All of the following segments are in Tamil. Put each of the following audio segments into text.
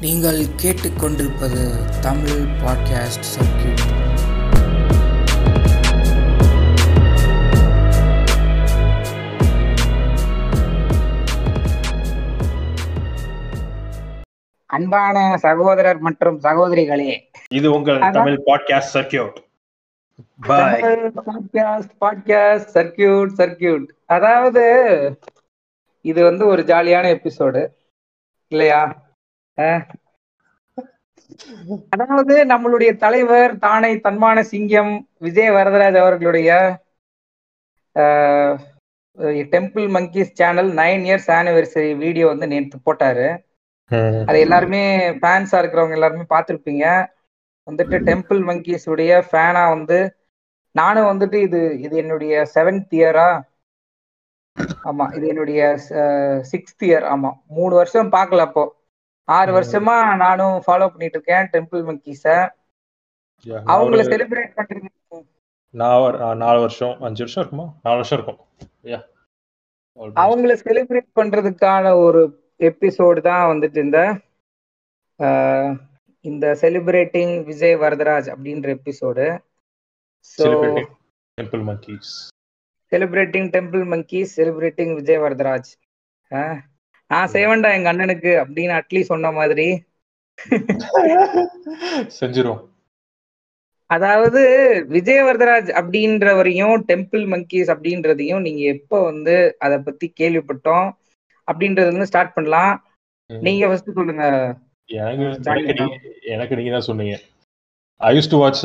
நீங்கள் கேட்டுக்கொண்டிருப்பது தமிழ் பாட்காஸ்ட் சர்க்கியூட் அன்பான சகோதரர் மற்றும் சகோதரிகளே. இது உங்கள். Tamil podcast circuit podcast podcast circuit circuit அதாவது இது வந்து ஒரு ஜாலியான எபிசோடு. இல்லையா. அதாவது நம்மளுடைய தலைவர் தானை தன்மான சிங்கம் விஜய் வரதராஜ் அவர்களுடைய Temple Monkeys channel nine years anniversary video வந்து நேற்று போட்டாரு. அது எல்லாருமே ஃபேன்ஸா இருக்கிறவங்க எல்லாருமே பார்த்துருப்பீங்க. வந்துட்டு டெம்பிள் மங்கீஸ் உடைய ஃபேனா வந்து நானும் வந்துட்டு இது இது என்னுடைய செவன்த் இயரா ஆமா இது என்னுடைய சிக்ஸ்த் இயர் ஆமா மூணு வருஷம் பார்க்கல அப்போ. ஆறு. வருஷமா நானும் ஃபாலோ பண்ணிட்டு இருக்கேன் டெம்பிள் மங்கீஸ அவங்கள செலிப்ரேட் பண்றது நாலு வருஷம் அஞ்சு வருஷம் இருக்குமா நாலு வருஷம் இருக்கும். அவங்கள செலிப்ரேட் பண்றதுக்கான ஒரு எபிசோடு தான் வந்துட்டு இந்த ஆஹ், இந்த செலிப்ரேட்டிங் விஜய் வரதராஜ் அப்படின்ற episode so Celebrating Temple Monkeys. Celebrating Temple Monkeys celebrating Vijay Varadaraj ஆஹ், நான் செய்வேன்டா எங்க அண்ணனுக்கு அப்படின்னு அட்லி சொன்ன மாதிரி. செஞ்சிரும் அதாவது விஜய் வரதராஜ் அப்படின்றவரையும் டெம்பிள் மங்கீஸ் அப்படின்றதையும் நீங்க எப்போ வந்து அதை பத்தி கேள்விப்பட்டோம் அப்படின்றது வந்து ஸ்டார்ட் பண்ணலாம். நீங்க ஃபர்ஸ்ட் சொல்லுங்க. எனக்கு நீங்க தான் சொன்னீங்க. I use to watch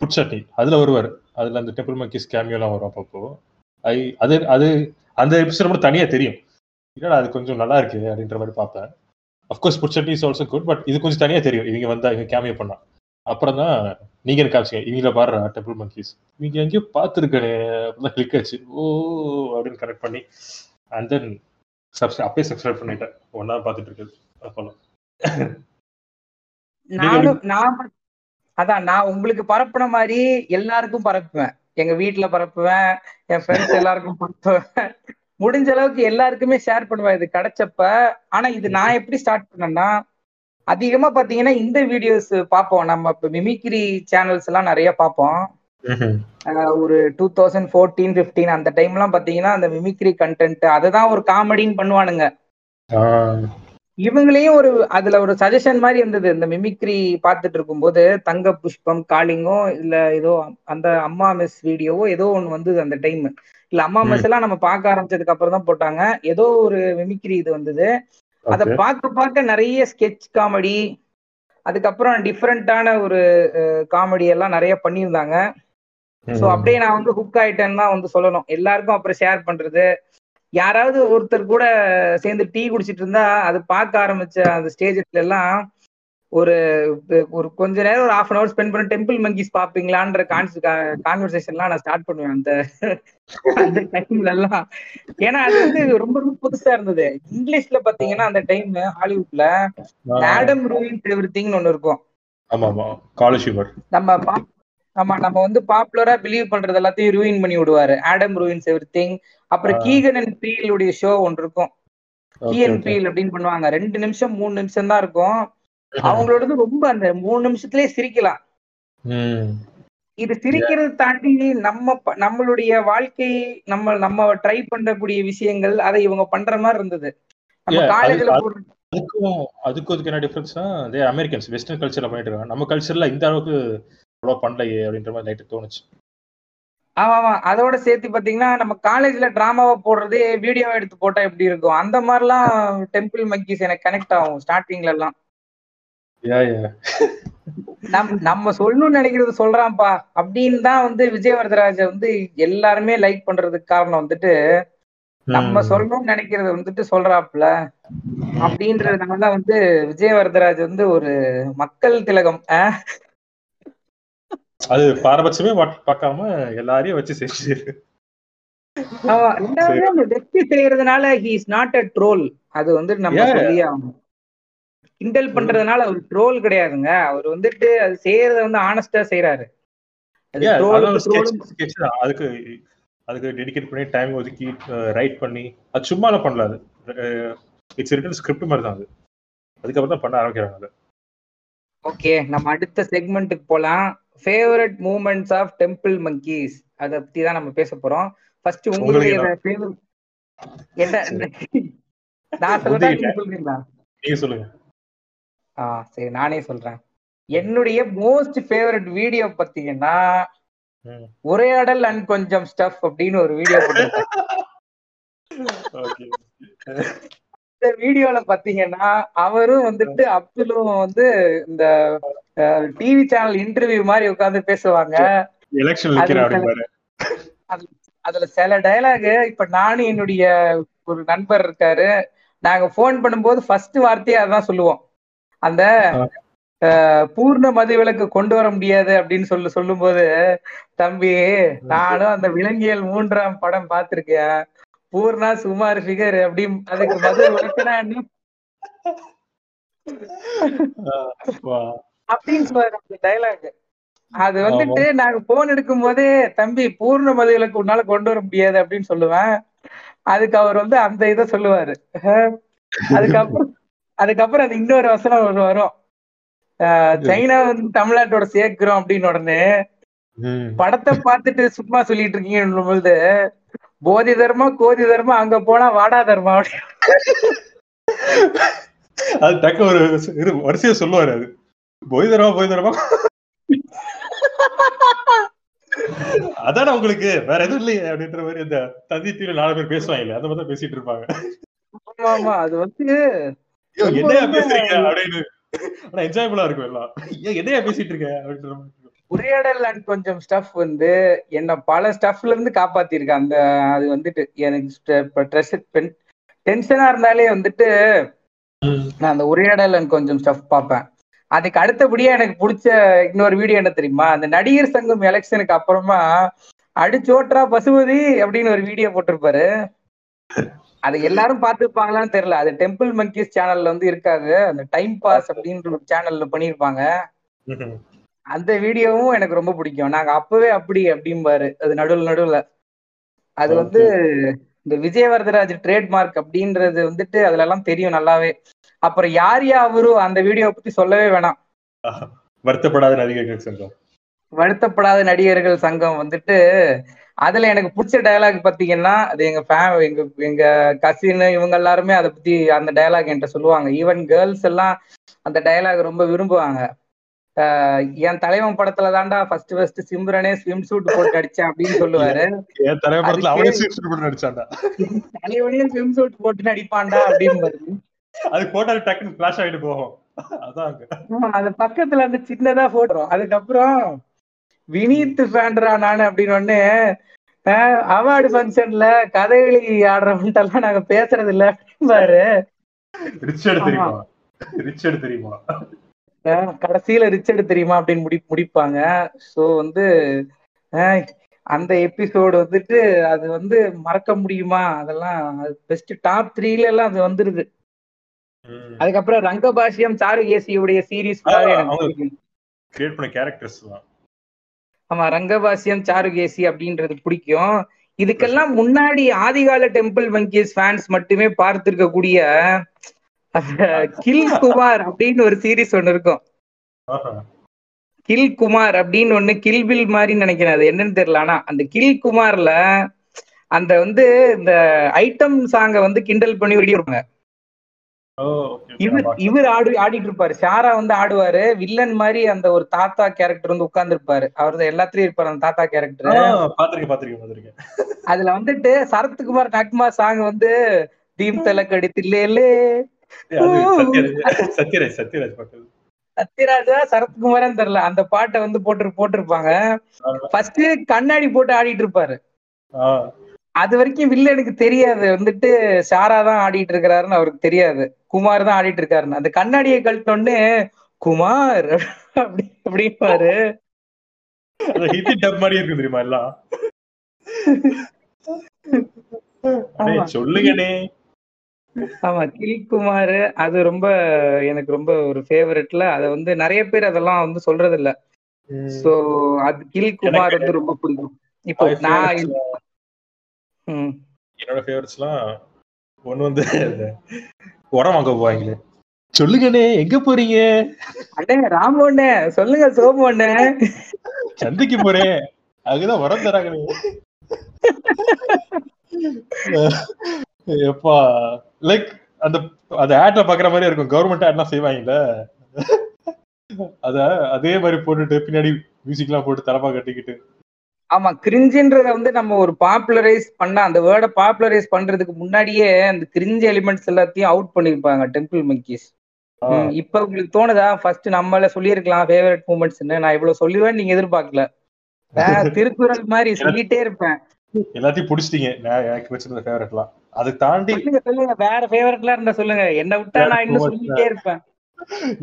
Put Chutney அதுல வருவார். அதுல அந்த டெம்பிள் மங்கிஸ் கேமியோலாம் வரும் அப்பப்போ. ஐ அது அது அந்த எபிசோட் மட்டும் தனியா தெரியும். இல்லடா அது கொஞ்சம் நல்லா இருக்கு அப்படின்ற மாதிரி பார்ப்பேன். Of course Put Chutney is also good but இது கொஞ்சம் தனியாக தெரியும். இவங்க வந்தா இவங்க கேமியோ பண்ணா. அப்புறம் தான் நீங்க எனக்கு காமிச்சிங்க. இவங்கள பாரு டெம்பிள் மங்கிஸ் நீங்க எங்கேயோ பார்த்துருக்கேன் அப்படிதான் கிளிக் ஆச்சு. ஓ அப்படின்னு கனெக்ட் பண்ணி அண்ட் தென் சப்ஸ்கிரைப் அப்பயே சப்ஸ்கிரைப் பண்ணிட்டேன். ஒன்னா பார்த்துட்டு இருக்குது அப்போலாம். நானும் நான் அதான் நான் உங்களுக்கு பரப்புன மாதிரி எல்லாருக்கும் பரப்புவேன். எங்க வீட்டுல பரப்புவேன். என் ஃப்ரெண்ட்ஸ் எல்லாருக்கும் பரப்புவேன். முடிஞ்ச அளவுக்கு எல்லாருக்குமே ஷேர் பண்ணுவேன் இது கிடைச்சப்ப. ஆனா இது நான் எப்படி ஸ்டார்ட் பண்ணேன்னா அதிகமா பாத்தீங்கன்னா இந்த வீடியோஸ் பார்ப்போம். நம்ம இப்ப மிமிக்ரி சேனல்ஸ் எல்லாம் நிறைய பார்ப்போம். ஒரு டூ தௌசண்ட் ஃபோர்டீன் ஃபிஃப்டீன் அந்த டைம்லாம் பாத்தீங்கன்னா அந்த மிமிக்ரி கண்டென்ட் அதுதான் ஒரு காமெடின்னு பண்ணுவானுங்க. இவங்களையும் ஒரு அதுல ஒரு சஜஷன் மாதிரி இருந்தது. இந்த மிமிக்ரி பார்த்துட்டு இருக்கும்போது தங்க புஷ்பம் காளிங்கோ இல்ல ஏதோ அந்த அம்மா மிஸ் வீடியோவோ ஏதோ ஒண்ணு வந்தது அந்த டைம் இல்ல அம்மா. மிஸ் எல்லாம் நம்ம பார்க்க ஆரம்பிச்சதுக்கு அப்புறம் தான் போட்டாங்க. ஏதோ ஒரு மிமிக்ரி இது வந்தது. அத. பார்க்க பார்க்க நிறைய ஸ்கெட்ச் காமெடி அதுக்கப்புறம் டிஃப்ரெண்டான ஒரு காமெடி எல்லாம் நிறைய பண்ணியிருந்தாங்க. ஸோ அப்படியே நான் வந்து ஹுக் ஆயிட்டேன்னு தான் வந்து சொல்லணும். எல்லாருக்கும் அப்புறம் ஷேர் பண்றது. யாராவது ஒருத்தர் கூட சேர்ந்து டீ குடிச்சிட்டு இருந்தா அது பார்க்க ஆரம்பிச்ச அந்த ஸ்டேஜஸ்ல எல்லாம் ஒரு ஒரு கொஞ்ச நேரம் ஒரு ஹாஃப் அன் அவர் ஸ்பெண்ட் பண்ண டெம்பிள் மங்கீஸ் பாப்பீங்களான்ற கான்வர்சேஷன்லாம் நான் ஸ்டார்ட் பண்ணுவேன் அந்த அந்த டைம்ல எல்லாம் ஏன்னா அது வந்து ரொம்ப ரொம்ப புதுசா இருந்தது. இங்கிலீஷ்ல பாத்தீங்கன்னா அந்த டைம் ஹாலிவுட்ல ஆடம் ரூயின்ஸ் எவ்ரி திங்னு ஒண்ணு இருக்கும். ஆமா நம்ம ஆமா நம்ம வந்து பாப்புலரா பிலீவ் பண்றது எல்லாத்தையும் ரூயின் பண்ணி விடுவாரு. ஆடம் ரூயின்ஸ் எவ்ரி திங் அப்புறம். கீகன் அண்ட் பீல் உடைய ஷோ ஒன்று இருக்கும். கீ அண்ட் பீல் அப்படின்னு பண்ணுவாங்க. ரெண்டு நிமிஷம் மூணு நிமிஷம் தான் இருக்கும். அவங்களோடது ரொம்ப அந்த மூணு நிமிஷத்துலயே சிரிக்கலாம். இது சிரிக்கிறது தாண்டி நம்ம நம்மளுடைய வாழ்க்கை நம்ம நம்ம ட்ரை பண்ணக்கூடிய விஷயங்கள் அதை இவங்க பண்ற மாதிரி இருந்தது. நம்ம காலேஜ்ல அதுக்கும் அதுக்கும் அதுக்கு என்ன டிஃபரன்ஸ்னா அதே அமெரிக்கன்ஸ் வெஸ்டர்ன் கல்ச்சர்ல பண்ணிட்டு இருக்காங்க. நம்ம கல்ச்சர்ல இந்த அளவுக்கு அவ்வளோ பண்ணலையே அப்படின்ற மாதிரி லைட்டு தோணுச்சு. ஆமா ஆமா அதோட சேர்த்து பாத்தீங்கன்னா நம்ம காலேஜ்ல டிராமாவை போடுறதே வீடியோ எடுத்து போட்டா எப்படி இருக்கும்? அந்த மாதிரிலாம் டெம்பிள் மங்கீஸ் எனக்கு கனெக்ட் ஆகும் ஸ்டார்டிங்ல எல்லாம் நம்ம சொல்லணும்னு நினைக்கிறது சொல்றான்ப்பா. அப்படின்னு தான் வந்து விஜய் வரதராஜ வந்து எல்லாருமே லைக் பண்றதுக்கு காரணம் வந்துட்டு நம்ம சொல்லணும்னு நினைக்கிறது வந்துட்டு சொல்றாப்புல. அப்படின்றதுனால தான் வந்து விஜய் வரதராஜ் வந்து ஒரு மக்கள் திலகம் அது பாரபட்சமே பார்க்காம எல்லாரையும் வச்சு செஞ்சு ஆமா ரெண்டாவது அந்த வெற்றி செய்யறதுனால he is not a troll அது வந்து நம்ம Yeah. சொல்லி ஆகணும். கிண்டல் பண்றதுனால அவர் ட்ரோல் கிடையாதுங்க. அவர் வந்துட்டு அது செய்யறத வந்து ஆனஸ்டா செய்யறாரு. அதுக்கு அதுக்கு டெடிகேட் பண்ணி டைம் ஒதுக்கி ரைட் பண்ணி அது சும்மாலாம் பண்ணல அது. இட்ஸ் ரிட்டன் ஸ்கிரிப்ட் மாதிரி தான் அது. அதுக்கப்புறம் தான் பண்ண ஆரம்பிக்கிறாங்க ஓகே நம்ம அடுத்த செக்மெண்ட்டுக்கு போலாம். Favourite moments of Temple Monkeys அத பத்தி தான் நம்ம பேச போறோம். ஃபர்ஸ்ட் உங்களுடைய favorite- என்ன? நான் சொல்றீங்களா? நீங்க சொல்லுங்க. ஆ சரி நானே சொல்றேன். என்னுடைய மோஸ்ட் ஃபேவரட் வீடியோ பாத்தீங்கன்னா. உரையாடல் அண்ட் கொஞ்சம் ஸ்டஃப் அப்படின்னு ஒரு வீடியோ. இந்த வீடியோல பாத்தீங்கன்னா அவரும் வந்துட்டு அப்துலும் வந்து இந்த டிவி சேனல் இன்டர்வியூ மாதிரி உட்கார்ந்து பேசுவாங்க. அதுல சில டயலாக் இப்ப நானும் என்னுடைய ஒரு நண்பர் இருக்காரு. நாங்க போன் பண்ணும்போது ஃபர்ஸ்ட் வார்த்தையே அதான் சொல்லுவோம். அந்த பூர்ண மதுவிலக்கு கொண்டு வர முடியாது அப்படின்னு சொல்லி சொல்லும்போது தம்பி நானும் அந்த விலங்கியல் மூன்றாம் படம் பார்த்திருக்கேன். பூர்ணா சுமார் ஃபிகர் அப்படி அதுக்கு மது விளக்குனா. அப்படின்னு சொல்றாரு அந்த டைலாக் அது வந்துட்டு நாங்க போன் எடுக்கும் போதே தம்பி பூர்ண மதுவிலக்கு உன்னால கொண்டு வர முடியாது அப்படின்னு சொல்லுவேன். அதுக்கு அவர் வந்து அந்த இதை சொல்லுவாரு. அதுக்கப்புறம் அதுக்கப்புறம் அது இன்னொரு வசனம் ஒரு வரும். சைனா வந்து தமிழ்நாட்டோட சேர்க்கிறோம் அப்படின்னு உடனே. படத்தை பார்த்துட்டு சும்மா சொல்லிட்டு இருக்கீங்கன்னு பொழுது போதி தர்மம் கோதி தர்மம் அங்க போனா வாடா தர்மம் அது டக்கு ஒரு வரிசையா சொல்லுவாரு அது. போய் தரமா போய் தரமா அதானே உங்களுக்கு? வேற எதுவும் இல்லையே அப்படின்ற மாதிரி இந்த தந்தி டிவில நாலு பேர் பேசுவாங்க அந்த மாதிரி பேசிட்டு இருப்பாங்க. ஆமா ஆமா. அது வந்து என்னையா பேசுறீங்க அப்படின்னு. ஆனா என்ஜாயபிளா இருக்கும் எல்லாம். ஏன் என்னையா பேசிட்டு இருக்க அப்படின்ற மாதிரி இருக்கும். உரையாடல் அண்ட் கொஞ்சம் ஸ்டஃப் வந்து என்ன பல ஸ்டஃப்ல இருந்து காப்பாத்திருக்கு. அந்த அது வந்துட்டு எனக்கு டென்ஷனா இருந்தாலே வந்துட்டு நான் அந்த உரையாடல் அண்ட் கொஞ்சம் ஸ்டஃப் பார்ப்பேன். அதுக்கு அடுத்தபடியா எனக்கு பிடிச்ச இன்னொரு வீடியோ என்ன தெரியுமா? அந்த நடிகர் சங்கம் எலெக்ஷனுக்கு அப்புறமா அடிச்சோட்ரா பசுபதி அப்படின்னு ஒரு வீடியோ போட்டிருப்பாரு. அது எல்லாரும் பார்த்துருப்பாங்களான்னு தெரியல. அது டெம்பிள் மங்கீஸ் சேனல்ல வந்து இருக்காது. அந்த டைம் பாஸ் அப்படின்ற ஒரு சேனல்ல பண்ணியிருப்பாங்க. ம்ஹும். அந்த வீடியோவும் எனக்கு ரொம்ப பிடிக்கும். நாங்க அப்பவே அப்படி அப்படிம்பாரு. அது நடுவுல நடுவுல. அது வந்து இந்த விஜயவரதராஜ் ட்ரேட்மார்க் அப்படின்றது வந்துட்டு அதுல எல்லாம் தெரியும் நல்லாவே. அப்புறம் யார் யாவரு அந்த வீடியோ பத்தி சொல்லவே வேணாம். வருத்தப்படாத நடிகர்கள் சங்கம். வருத்தப்படாத நடிகர்கள் சங்கம் வந்துட்டு அதுல எனக்கு பிடிச்ச டயலாக் பாத்தீங்கன்னா அது எங்க ஃபேம் எங்க எங்க கசின் இவங்க எல்லாருமே அதை பத்தி அந்த டயலாக் என்கிட்ட சொல்லுவாங்க. ஈவன் கேர்ள்ஸ் எல்லாம் அந்த டயலாக் ரொம்ப விரும்புவாங்க. என் தலைவன் படத்துல தான்டா ஃபர்ஸ்ட் ஃபர்ஸ்ட் சிம்ரனே ஸ்விம் சூட் போட்டு அடிச்சேன் அப்படின்னு சொல்லுவாரு. என் படத்துல அதுக்கு- அவனே சீட் பண்ணி நடிச்சாண்டா தலைவனே ஸ்விம் சூட் போட்டு நடிப்பான்டா அப்படின்னு அது போட்டா டக்குன்னு பிளாஷ் ஆகிட்டு போகும். அதான் அது பக்கத்துல அந்த சின்னதா போட்டுரும். அதுக்கப்புறம் வினீத் ஃபேண்டரா நானு அப்படின்னு ஒண்ணு அவார்டு ஃபங்க்ஷன்ல கதைகளி ஆடுறவன்ட்டெல்லாம் நாங்க பேசுறது இல்ல பாரு கடைசியில ரிச்சர்டு தெரியுமா அப்படின்னு முடி முடிப்பாங்க. சோ வந்து அந்த எபிசோடு வந்துட்டு அது வந்து மறக்க முடியுமா? அதெல்லாம் பெஸ்ட் டாப் த்ரீல எல்லாம் அது வந்துருது. அதுக்கப்புறம் ரங்கபாஷ்யம் சாரு ஏசியுடைய சீரீஸ் கிரியேட் பண்ண கேரக்டர்ஸ் தான். ஆமா ரங்கபாசியம் சாருகேசி அப்படின்றது பிடிக்கும் இதுக்கெல்லாம் முன்னாடி ஆதிகால டெம்பிள் மங்கீஸ் ஃபேன்ஸ் மட்டுமே பார்த்திருக்கக்கூடிய அந்த கில் குமார் அப்படின்னு ஒரு சீரிஸ் ஒண்ணு இருக்கும். கில் குமார் அப்படின்னு ஒண்ணு கில் பில் மாதிரி நினைக்கிறேன் அது என்னன்னு தெரியல ஆனா அந்த கில் குமார்ல அந்த வந்து இந்த ஐட்டம் சாங்க வந்து கிண்டல் பண்ணி okay. இவர். இவர் ஆடு ஆடிட்டு இருப்பாரு ஷாரா வந்து ஆடுவாரு. வில்லன் மாதிரி அந்த ஒரு தாத்தா கேரக்டர் வந்து உட்கார்ந்து இருப்பாரு அவர் எல்லாத்துலயும் இருப்பாரு அந்த தாத்தா கேரக்டர் அதுல வந்துட்டு சரத்குமார் நக்மா சாங் வந்து தீம் ஏய், அது சத்யராஜ் சத்யராஜ் சத்யராஜ் பாட்டு சத்யராஜா சரத்குமாரன் தெரியல. அந்த பாட்டை வந்து போட்டு போட்டிருப்பாங்க. ஃபர்ஸ்ட் கண்ணாடி போட்டு ஆடிட்டு இருப்பாரு அது வரைக்கும் வில்லனுக்கு தெரியாது. வந்துட்டு ஷாரா தான் ஆடிட்டு இருக்கிறாருன்னு அவருக்கு தெரியாது. குமார் தான் ஆடிட்டு இருக்காருன்னு. அந்த கண்ணாடியை கழட்டினோடனே குமார் அப்படி அப்படிப்பாரு அது ஹிந்தி டப் மாதிரி இருக்கு தெரியுமா எல்லாம்? அடே, ஆமா. சொல்லுங்கண்ணே. ஆமா கில் குமார் அது ரொம்ப எனக்கு ரொம்ப ஒரு ஃபேவரட்ல அத வந்து நிறைய பேர் அதெல்லாம் வந்து சொல்றது இல்ல சோ அது கில் குமார் வந்து ரொம்ப பிடிக்கும். இப்போ நான் என்னோட ஃபேவரட்ஸ்லாம் ஒண்ணு வந்து உரம் வாங்க போவாங்களே. சொல்லுங்கண்ணே எங்க போறீங்க? அடே ராமோண்ணே சொல்லுங்க சோமோண்ணே. சந்தைக்கு போறேன். அதுதான் உரம் தராங்களே எப்பா லைக் அந்த அந்த ஆட்ல பாக்குற மாதிரி இருக்கும். கவர்மெண்ட் ஆட்லாம் செய்வாங்கல்ல. அத அதே மாதிரி போட்டுட்டு பின்னாடி மியூசிக் எல்லாம் போட்டு தலப்பா கட்டிக்கிட்டு. ஆமா கிரிஞ்சுன்றத வந்து நம்ம ஒரு பாப்புலரைஸ் பண்ண அந்த வேர்டை பாப்புலரைஸ் பண்றதுக்கு முன்னாடியே அந்த கிரிஞ்சு எலிமெண்ட்ஸ் எல்லாத்தையும் அவுட் பண்ணிருப்பாங்க டெம்பிள் மங்கிஸ் இப்ப உங்களுக்கு தோணுதா? ஃபர்ஸ்ட் நம்மள சொல்லியிருக்கலாம் ஃபேவரட் மூமெண்ட்ஸ்னு நான் இவ்வளவு சொல்லுவேன் நீங்க எதிர்பார்க்கல. நான் திருக்குறள் மாதிரி சொல்லிட்டே இருப்பேன். எல்லாத்தையும் புடிச்சிட்டீங்க. நான் எனக்கு வச்சிருந்த ஃபேவரட்லாம் அதை தாண்டி சொல்லுங்க வேற ஃபேவரட்லாம் இருந்தா சொல்லுங்க. என்ன விட்டா நான் இன்னும் சொல்லிட்டே இருப்பேன்.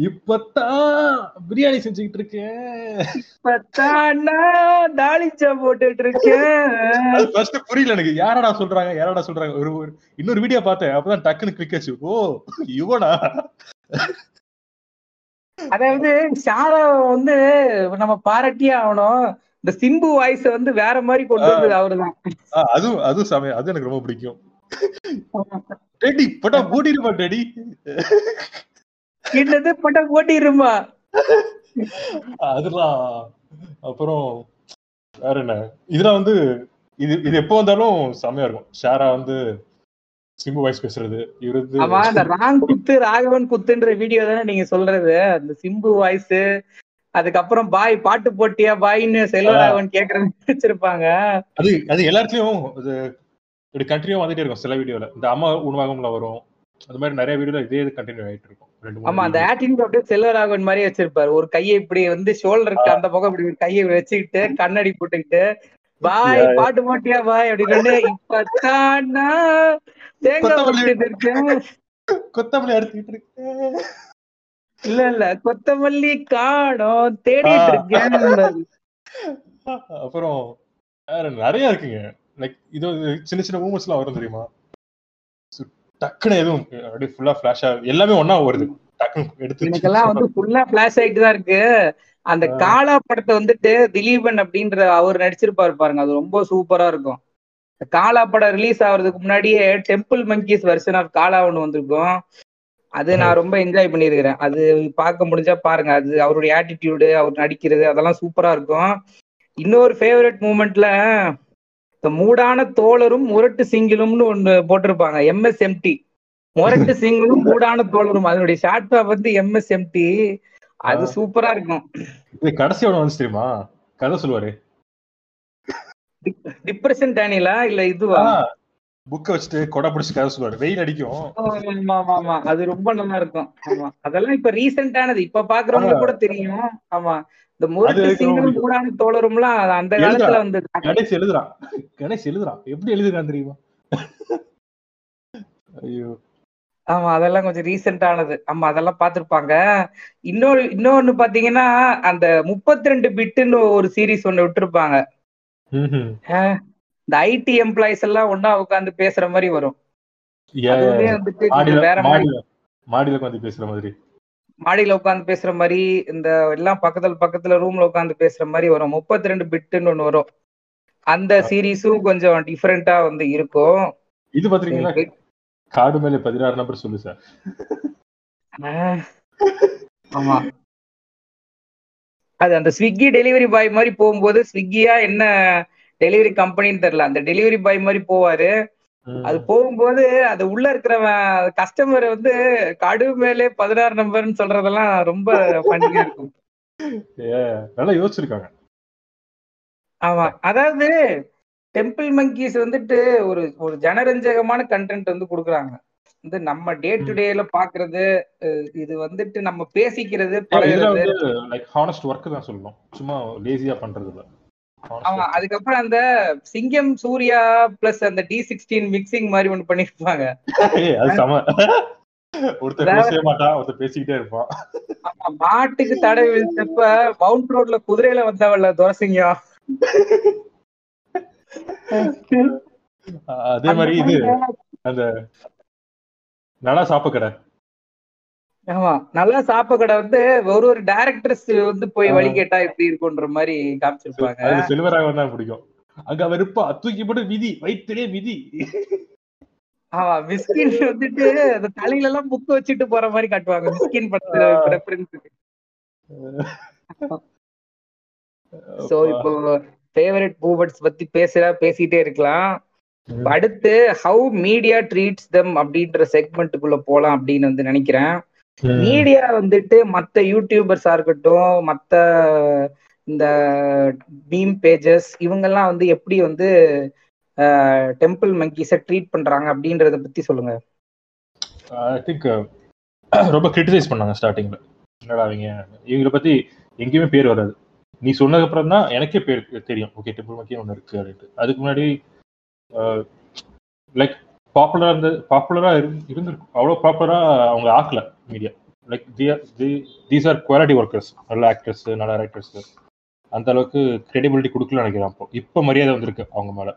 இப்பதான் பிரியாணி செஞ்சுக்கிட்டு இருக்கேன். இப்பதான் போட்டுட்டு இருக்கேன். ஃபர்ஸ்ட் புரியல எனக்கு. யாரடா சொல்றாங்க? யாரடா சொல்றாங்க? ஒரு இன்னொரு வீடியோ பார்த்தேன். அப்பதான் டக்குன்னு கிளிக் ஆச்சு. ஓ இவனா? அதாவது ஷாரா வந்து நம்ம பாராட்டியே ஆகணும். இந்த சிம்பு வாய்ஸ் வந்து வேற மாதிரி கொண்டு வந்தது அவருதான். அதுவும் அதுவும் சமயம். அது எனக்கு ரொம்ப பிடிக்கும். டேடி பட்டா ஓடிடுமா டேடி? என்னது பட்டம் போட்டிருமா? அதெல்லாம் அப்புறம் வேற என்ன? இதெல்லாம் வந்து இது இது எப்போ வந்தாலும் செமையா இருக்கும். ஷாரா வந்து சிம்பு வாய்ஸ் பேசுறது இவரு ஆமா அந்த ராங் குத்து ராகவன் குத்துன்ற வீடியோ தானே நீங்க சொல்றது. அந்த சிம்பு வாய்ஸ் அதுக்கப்புறம் பாய் பாட்டு போட்டியா பாய்ன்னு செல்வராகவன் கேக்குறது வச்சிருப்பாங்க. அது அது எல்லாத்துலயும் இப்படி கண்டினியூ வந்துட்டே இருக்கும் சில வீடியோல இந்த அம்மா உணவகம்ல வரும் அந்த மாதிரி நிறைய வீடியோல இதே இது கண்டினியூ ஆயிட்டு இருக்கும். ஆமா அந்த. ஆட்டிடியூட் அப்படியே செல்வராகவன் மாதிரி வச்சிருப்பாரு. ஒரு கையை இப்படி வந்து ஷோல்டருக்கு அந்த பக்கம் இப்படி கையை வச்சுக்கிட்டு கண்ணாடி போட்டுக்கிட்டு பாய். பாட்டு போட்டியா பாய் அப்படின்னு இப்பதான் நான் தேங்காய் கொத்தமல்லி. உரிச்சிட்டு இருக்கேன். கொத்தமல்லி அறுத்துக்கிட்டு இருக்கேன். இல்ல இல்ல. கொத்தமல்லி காணோம் தேடிட்டு. இருக்கேன் அப்புறம் நிறைய இருக்குங்க. லைக் இது சின்ன சின்ன மூமெண்ட்ஸ் எல்லாம் வரும் தெரியுமா? டக்குன்னு எதுவும் அப்படியே ஃபுல்லா ஃபிளாஷா எல்லாமே ஒண்ணா வருது டக்குன்னு எடுத்து எனக்கெல்லாம் வந்து ஃபுல்லா பிளாஷ் ஆயிட்டு தான் இருக்கு. அந்த. காலா படத்தை வந்துட்டு திலீபன் அப்படின்ற அவர் நடிச்சிருப்பாரு பாருங்க. அது ரொம்ப சூப்பரா இருக்கும். காலா படம் ரிலீஸ் ஆகுறதுக்கு முன்னாடியே Temple Monkeys version of Kaala ஒன்று வந்திருக்கும். அது நான் ரொம்ப என்ஜாய் பண்ணியிருக்கிறேன். அது பார்க்க முடிஞ்சா பாருங்க. அது அவருடைய ஆட்டிடியூடு அவர் நடிக்கிறது அதெல்லாம் சூப்பரா இருக்கும். இன்னொரு ஃபேவரட் மூமெண்ட்ல இந்த மூடான தோழரும் முரட்டு சிங்கிளும்னு ஒண்ணு போட்டிருப்பாங்க எம்எஸ்எம்டி முரட்டு சிங்கிளும் மூடான தோழரும். அதனுடைய ஷார்ட் ஃபார்ம் வந்து எம்எஸ்எம்டி அது சூப்பரா இருக்கும். இது கடைசி வந்துச்சு தெரியுமா? கதை சொல்லுவாரு. டிப்ரெஷன் டேனியலா இல்ல இதுவா? புக்கை வச்சுட்டு கொடை பிடிச்சு கதை சொல்லுவாரு. வெயில் அடிக்கும். ஆமா ஆமா ஆமா. அது ரொம்ப நல்லா இருக்கும். ஆமா. அதெல்லாம் இப்ப ரீசெண்டானது இப்ப பாக்குறவங்களுக்கு கூட தெரியும். ஆமா. இந்த முரட்டு ரொம்ப மூடான தோழரும்லாம் அந்த. காலத்துல வந்து கணேஷ் எழுதுறான் கணேஷ் எழுதுறான் எப்படி எழுதுறான் தெரியுமா? ஐயோ. ஆமா அதெல்லாம் கொஞ்சம் ரீசெண்டானது ஆமா அதெல்லாம் பார்த்திருப்பாங்க. இன்னொரு இன்னொன்னு பாத்தீங்கன்னா அந்த முப்பத்தி ரெண்டு பிட்டுன்னு ஒரு சீரிஸ் ஒண்ணு விட்டுருப்பாங்க. இந்த ஐடி எம்ப்ளாயிஸ் எல்லாம் ஒண்ணா உட்காந்து பேசுற மாதிரி வரும். வந்துட்டு வேற மாதிரி. மாடியில உட்காந்து பேசுற மாதிரி. மாடியில உட்காந்து பேசுற மாதிரி இந்த எல்லாம் பக்கத்துல பக்கத்துல ரூம்ல உட்காந்து பேசுற மாதிரி வரும். முப்பத்தி ரெண்டு பிட்டுன்னு ஒண்ணு வரும். அந்த சீரீஸும் கொஞ்சம் டிஃப்ரெண்டா வந்து இருக்கும். இது பாத்திருக்கீங்களா? காடு மேல பதினாறு நம்பர் சொல்லு சார் ஆமா. அது அந்த ஸ்விக்கி டெலிவரி பாய் மாதிரி போகும்போது ஸ்விக்கியா என்ன டெலிவரி கம்பெனின்னு தெரியல. அந்த டெலிவரி பாய் மாதிரி போவாரு. அது போகும்போது அது உள்ள இருக்கிறவன் கஸ்டமர் வந்து கடு மேலே பதினாறு நம்பர்னு சொல்றதெல்லாம் ரொம்ப ஃபன்னியா இருக்கும். நல்லா யோசிச்சிருக்காங்க. ஆமா. அதாவது டெம்பிள் மங்கீஸ் வந்துட்டு ஒரு ஒரு ஜனரஞ்சகமான கண்டென்ட் வந்து கொடுக்குறாங்க. வந்து நம்ம டே டு டேல பாக்குறது இது வந்துட்டு நம்ம பேசிக்கிறது பழகுறது. லைக் ஹானஸ்ட் ஒர்க் தான் சொல்லணும். சும்மா லேசியா பண்றது இல்ல ஆமா. அதுக்கப்புறம் அந்த சிங்கம் சூர்யா பிளஸ் அந்த டி சிக்ஸ்டீன் மிக்சிங் மாதிரி ஒண்ணு பண்ணிருப்பாங்க மாட்டுக்கு தடை விழுந்தப்ப மவுண்ட் ரோட்ல குதிரையில வந்தவள்ல துரசிங்கம் அதே மாதிரி இது அந்த நல்லா சாப்பு கடை. ஆமா நல்லா சாப்ப கடை வந்து ஒரு ஒரு டைரக்டர்ஸ் வந்து போய். வழி கேட்டா எப்படி இருக்குன்ற மாதிரி காமிச்சிருப்பாங்க. செல்வராகவன் தான் பிடிக்கும். அங்க இருப்பா தூக்கி போட்டு விதி வயிற்றுலே விதி. ஆமா மிஸ்கின் வந்துட்டு அந்த தலையில எல்லாம் புக் வச்சுட்டு போற மாதிரி காட்டுவாங்க. மிஸ்கின் படத்துல ரெஃபரன்ஸ் சோ இப்போ ஃபேவரட் மூமெண்ட்ஸ் பத்தி பேசுறா பேசிட்டே இருக்கலாம். அடுத்து ஹவு மீடியா ட்ரீட்ஸ் தம் அப்படின்ற செக்மெண்ட்டுக்குள்ள போலாம் அப்படின்னு வந்து நினைக்கிறேன். மீடியா வந்துட்டு மத்த யூடியூபர்ஸா இருக்கட்டும் மத்த இந்த பீம் பேஜஸ் இவங்கெல்லாம் வந்து எப்படி வந்து டெம்பிள் மங்கீஸை ட்ரீட் பண்றாங்க அப்படின்றத பத்தி சொல்லுங்க. ஐ திங்க் ரொம்ப கிரிட்டிசைஸ் பண்ணாங்க ஸ்டார்டிங்ல என்னடா அவங்க இவங்களை பத்தி எங்கேயுமே பேர் வராது. நீ சொன்னதுக்கு அப்புறம் தான் எனக்கே பேர் தெரியும். ஓகே டெம்பிள் மக்கியம் ஒன்று இருக்கு அப்படின்ட்டு. அதுக்கு முன்னாடி லைக் பாப்புலரா இருந்து பாப்புலரா இருந்திருக்கும். அவ்வளோ பாப்புலரா அவங்க ஆக்கல. Media like these are quality workers நல்ல ஆக்டர்ஸ் நல்ல டேரக்டர்ஸ் அந்த அளவுக்கு கிரெடிபிலிட்டி கொடுக்கல நினைக்கிறேன் அப்போ. இப்போ மரியாதை வந்திருக்கு அவங்க மேல.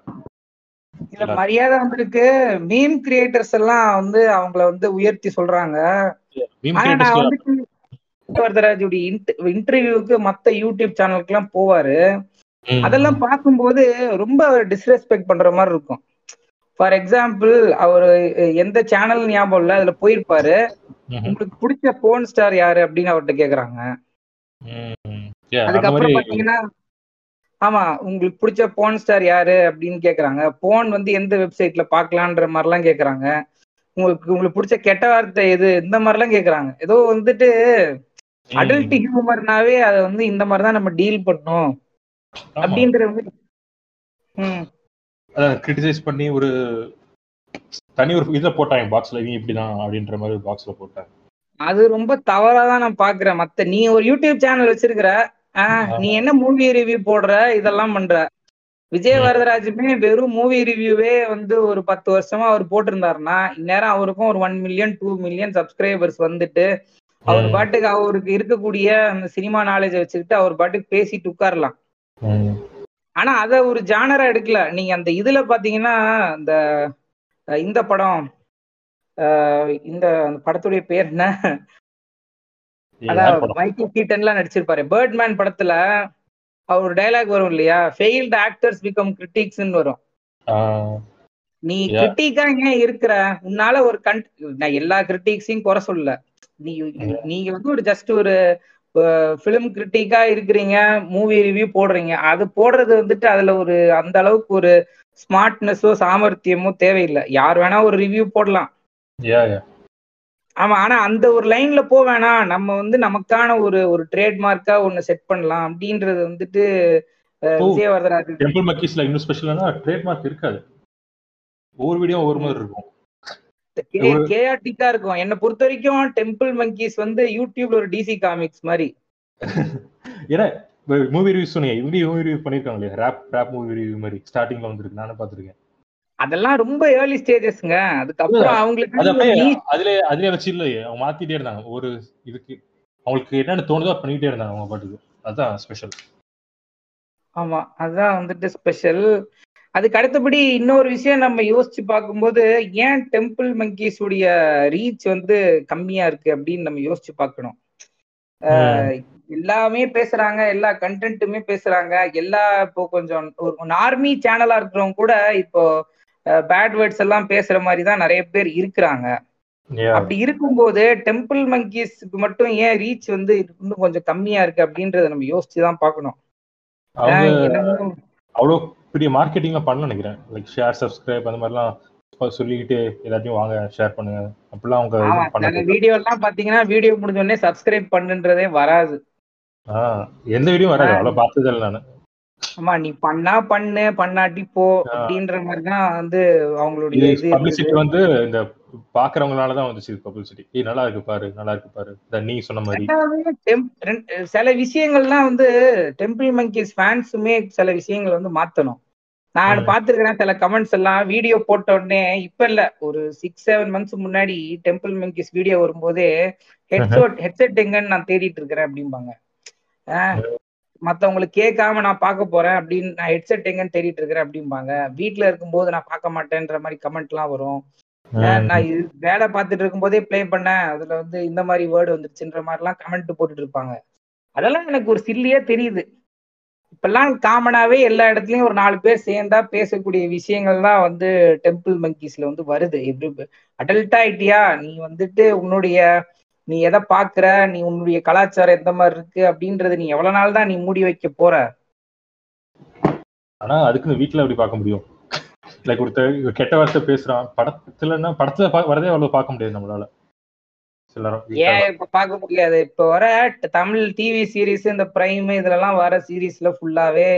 இல்ல மரியாதை வந்திருக்கு. மீம் கிரியேட்டர்ஸ் எல்லாம் வந்து அவங்கள வந்து உயர்த்தி சொல்றாங்க. வரதராஜுடைய இன்டர்வியூக்கு மத்த யூடியூப் சேனலுக்கு எல்லாம் போவாரு அதெல்லாம் பார்க்கும்போது ரொம்ப டிஸ்ரெஸ்பெக்ட் பண்ற மாதிரி இருக்கும். ஃபார் எக்ஸாம்பிள் அவர் எந்த சேனல் ஞாபகம் இல்ல அதுல போயிருப்பாரு. உங்களுக்கு பிடிச்ச போன் ஸ்டார் யாரு அப்படின்னு அவர்கிட்ட கேக்குறாங்க. அதுக்கப்புறம் பாத்தீங்கன்னா ஆமா உங்களுக்கு பிடிச்ச போன் ஸ்டார் யாரு அப்படின்னு கேக்குறாங்க. போன் வந்து எந்த வெப்சைட்ல பாக்கலான்ற மாதிரிலாம் கேக்குறாங்க. உங்களுக்கு உங்களுக்கு பிடிச்ச கெட்ட வார்த்தை எது இந்த மாதிரிலாம் கேக்குறாங்க. ஏதோ வந்துட்டு அடல்ட் ஹியூமர்னாவே அதை வந்து இந்த மாதிரி தான் நம்ம டீல் பண்ணணும். அப்படின்ற கிரிட்டிசைஸ் பண்ணி ஒரு தனி ஒரு இதை போட்டாங்க பாக்ஸ்ல இவங்க இப்படிதான் அப்படின்ற மாதிரி ஒரு பாக்ஸ்ல போட்டாங்க அது ரொம்ப தவறா தான் நான் பாக்குறேன் மத்த நீ ஒரு யூடியூப் சேனல் வச்சிருக்கிற நீ என்ன மூவி ரிவ்யூ போடுற இதெல்லாம் பண்ற விஜய். வரதராஜுமே வெறும் மூவி ரிவ்யூவே வந்து ஒரு பத்து வருஷமா அவர் போட்டிருந்தாருன்னா இந்நேரம் அவருக்கும் ஒரு one million two million subscribers வந்துட்டு அவர். பாட்டுக்கு அவருக்கு இருக்கக்கூடிய அந்த சினிமா நாலேஜ் வச்சுக்கிட்டு அவர் பாட்டுக்கு பேசிட்டு உட்காரலாம். ஆனா அத ஒரு ஜானரா எடுக்கல. நீங்க அந்த இதுல பாத்தீங்கன்னா இந்த இந்த படம் இந்த படத்துடைய பேர் என்ன? அதான்? மைக்கேல் கீட்டன்லாம் நடிச்சிருப்பாரு. பேர்ட்மேன் படத்துல அவர் டைலாக் வரும் இல்லையா? ஃபெயில்டு ஆக்டர்ஸ் பிகம் கிரிட்டிக்ஸ்னு வரும். நீ. கிரிட்டிக்கா ஏன் இருக்கிற? உன்னால ஒரு கன் நான் எல்லா கிரிட்டிக்ஸையும் குறை சொல்லல. நீ. நீங்க வந்து ஒரு ஜஸ்ட் ஒரு ஃபிலிம் கிரிட்டிக்கா இருக்கிறீங்க மூவி ரிவ்யூ போடுறீங்க அது போடுறது வந்துட்டு அதுல ஒரு அந்த அளவுக்கு ஒரு ஸ்மார்ட்னஸோ சாமர்த்தியமோ தேவையில்லை யார் வேணா ஒரு ரிவ்யூ போடலாம் yeah, yeah. ஆமா ஆனா அந்த ஒரு லைன்ல போ வேணாம் நம்ம வந்து நமக்கான ஒரு ஒரு ட்ரேட்மார்க்கா ஒண்ணு செட் பண்ணலாம் அப்படின்றது வந்துட்டு அஹ், ஓ. விஜய் வரதராஜன் டெம்பிள் மக்கீஸ்ல இன்னும் ஸ்பெஷலானா ட்ரேட்மார்க் இருக்காது ஒவ்வொரு வீடியோ ஒவ்வொரு மாதிரி இருக்கும் கேஆர்டிக்கா இருக்கும். என்னை பொறுத்த வரைக்கும் டெம்பிள் மங்கீஸ் வந்து யூடியூப்ல ஒரு டிசி காமிக்ஸ் மாதிரி. ஏன்னா மூவி ரிவ்யூ சொன்னீங்க. இவங்க மூவி ரிவ்யூ பண்ணிருக்காங்க இல்லையா ரேப் ரேப் மூவி ரிவ்யூ மாதிரி ஸ்டார்டிங்ல வந்திருக்கு. நானும் பாத்துருக்கேன் அதெல்லாம் ரொம்ப ஏர்லி ஸ்டேஜஸ்ங்க அதுக்கப்புறம் அது அவங்களுக்கு அதுல அதுலயே வச்சு இல்லையே அவங்க மாத்திட்டே இருந்தாங்க. ஒரு இதுக்கு அவங்களுக்கு என்னென்ன தோணுதோ பண்ணிட்டே இருந்தாங்க அவங்க பாட்டுக்கு. அதுதான் ஸ்பெஷல் ஆமா அதுதான் வந்துட்டு ஸ்பெஷல் அதுக்கு அடுத்தபடி இன்னொரு விஷயம் நம்ம யோசிச்சு பார்க்கும்போது ஏன் டெம்பிள் மங்கீஸ் உடைய ரீச் வந்து கம்மியா இருக்கு அப்படின்னு நம்ம யோசிச்சு பார்க்கணும். எல்லாமே பேசுறாங்க எல்லா கண்டென்ட்டுமே பேசுறாங்க. எல்லா இப்போ கொஞ்சம் ஒரு நார்மி சேனலா இருக்கிறவங்க கூட இப்போ பேட் வேர்ட்ஸ் எல்லாம் பேசுற மாதிரி தான் நிறைய பேர் இருக்கிறாங்க. அப்படி இருக்கும்போது டெம்பிள் மங்கீஸ்க்கு மட்டும் ஏன் ரீச் வந்து இன்னும் கொஞ்சம் கம்மியா இருக்கு அப்படின்றத நம்ம யோசிச்சு தான் பார்க்கணும். அவ்வளோ பெரிய மார்க்கெட்டிங்ல பண்ண நினைக்கிறேன். லைக் ஷேர் சப்ஸ்கிரைப் அந்த மாதிரிலாம் சொல்லிக்கிட்டு எல்லாத்தையும் வாங்க ஷேர் பண்ணுங்க. அப்படிலாம் அவங்க வீடியோ எல்லாம் பாத்தீங்கன்னா வீடியோ முடிஞ்ச உடனே சப்ஸ்கிரைப் பண்ணுன்றதே வராது. எந்த வீடியோ வராது. அவ்வளோ பார்த்தது இல்லை நான். ஆமா நீ பண்ணா பண்ணு பண்ணாட்டி போ அப்படின்ற மாதிரிதான் வந்து அவங்களுடைய பப்ளிசிட்டி வந்து இந்த பாக்குறவங்களால தான் வந்துச்சு பப்ளிசிட்டி ஏய் நல்லா இருக்கு பாரு நல்லா இருக்கு பாரு. நீ சொன்ன மாதிரி. சில விஷயங்கள்லாம் வந்து டெம்பிள் மங்கீஸ் ஃபேன்ஸுமே சில விஷயங்கள் வந்து மாத்தணும். நான் ம். பார்த்திருக்கிறேன் சில கமெண்ட்ஸ் எல்லாம் வீடியோ போட்ட உடனே இப்ப இல்ல ஒரு சிக்ஸ் செவன் மந்த்ஸ் முன்னாடி டெம்பிள் மங்கீஸ் வீடியோ வரும்போதே ஹெட்செட் ஹெட்செட் எங்கன்னு நான் தேடிட்டு இருக்கிறேன் அப்படிம்பாங்க. ஆஹ் மத்தவங்களுக்கு கேட்காம நான் பார்க்க போறேன் அப்படின்னு நான் ஹெட்செட் எங்கன்னு தேடிட்டு இருக்கிறேன் அப்படிம்பாங்க. வீட்ல இருக்கும்போது நான் பார்க்க மாட்டேன்ற மாதிரி கமெண்ட் எல்லாம் வரும். நான் இது வேலை பார்த்துட்டு இருக்கும்போதே ப்ளே பண்ணேன். அதுல வந்து இந்த மாதிரி வேர்டு வந்துருச்சுன்ற மாதிரிலாம் கமெண்ட் போட்டுட்டு இருப்பாங்க. அதெல்லாம் எனக்கு ஒரு சில்லியா தெரியுது. இப்பெல்லாம் காமனாவே எல்லா இடத்துலயும் ஒரு நாலு பேர் சேர்ந்தா பேசக்கூடிய விஷயங்கள் தான் வந்து டெம்பிள் மங்கீஸ்ல வந்து வருது. எப்படி அடல்ட் ஆயிட்டியா? நீ வந்துட்டு உன்னுடைய நீ எதை பாக்குற நீ உன்னுடைய கலாச்சாரம் எந்த மாதிரி இருக்கு? அப்படின்றது நீ எவ்வளவு நாள் தான் நீ மூடி வைக்க போற? ஆனா அதுக்குன்னு வீட்ல அப்படி பார்க்க முடியும்? லைக் ஒருத்தர் கெட்ட வார்த்தை பேசுறான். படத்துலன்னா படத்துல வரதே அவ்வளவு பார்க்க முடியாது நம்மளால. ஏன் இப்ப பார்க்க முடியாது? இப்ப வர தமிழ் டிவி சீரிஸ் இந்த பிரைம் இதுலலாம் வர சீரிஸ்ல ஃபுல்லாவே